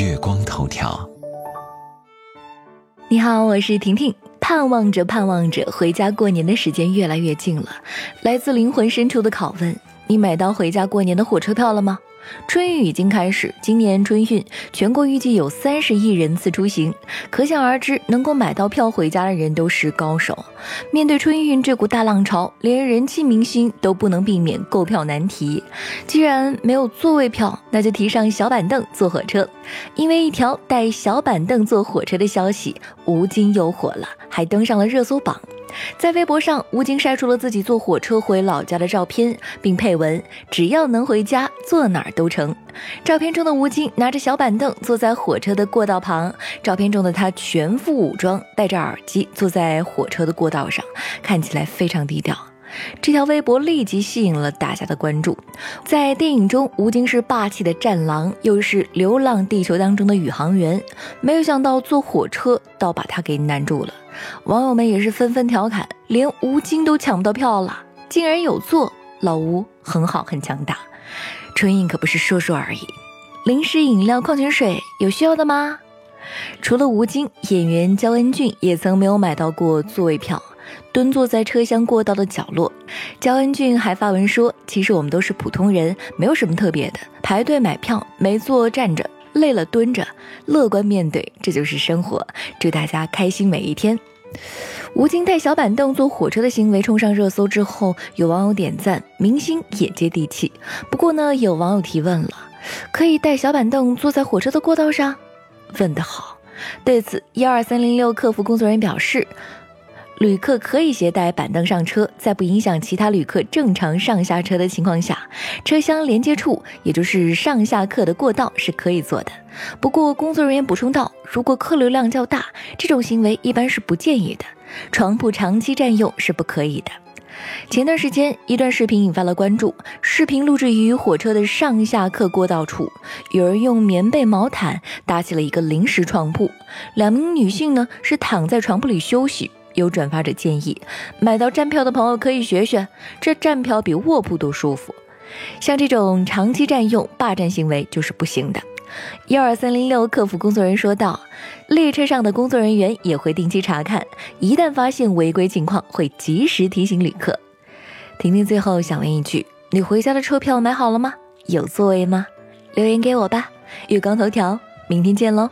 月光头条。你好，我是婷婷。盼望着，盼望着，回家过年的时间越来越近了。来自灵魂深处的拷问：你买到回家过年的火车票了吗？春运已经开始，今年春运全国预计有三十亿人次出行，可想而知，能够买到票回家的人都是高手。面对春运这股大浪潮，连人气明星都不能避免购票难题。既然没有座位票，那就提上小板凳坐火车。因为一条带小板凳坐火车的消息，吴京又火了，还登上了热搜榜。在微博上，吴京晒出了自己坐火车回老家的照片，并配文：“只要能回家，坐哪儿都成。”照片中的吴京拿着小板凳坐在火车的过道旁，照片中的他全副武装，戴着耳机坐在火车的过道上，看起来非常低调。这条微博立即吸引了大家的关注。在电影中，吴京是霸气的战狼，又是《流浪地球》当中的宇航员，没有想到坐火车倒把他给难住了。网友们也是纷纷调侃：连吴京都抢不到票了，竟然有座，老吴很好，很强大。春运可不是说说而已，零食、饮料、矿泉水有需要的吗？除了吴京，演员焦恩俊也曾没有买到过座位票，蹲坐在车厢过道的角落。焦恩俊还发文说：“其实我们都是普通人，没有什么特别的。排队买票，没坐站着。”累了蹲着，乐观面对，这就是生活。祝大家开心每一天。吴京带小板凳坐火车的行为冲上热搜之后，有网友点赞，明星也接地气。不过呢，有网友提问了：可以带小板凳坐在火车的过道上？问得好。对此，幺二三零六客服工作人员表示。旅客可以携带板凳上车，在不影响其他旅客正常上下车的情况下，车厢连接处，也就是上下客的过道是可以坐的。不过，工作人员补充道，如果客流量较大，这种行为一般是不建议的。床铺长期占用是不可以的。前段时间，一段视频引发了关注。视频录制于火车的上下客过道处，有人用棉被、毛毯搭起了一个临时床铺，两名女性呢是躺在床铺里休息。有转发者建议，买到站票的朋友可以学学，这站票比卧铺都舒服。像这种长期占用、霸占行为就是不行的。幺二三零六客服工作人员说道：“列车上的工作人员也会定期查看，一旦发现违规情况，会及时提醒旅客。”婷婷最后想问一句：你回家的车票买好了吗？有座位吗？留言给我吧。月光头条，明天见喽。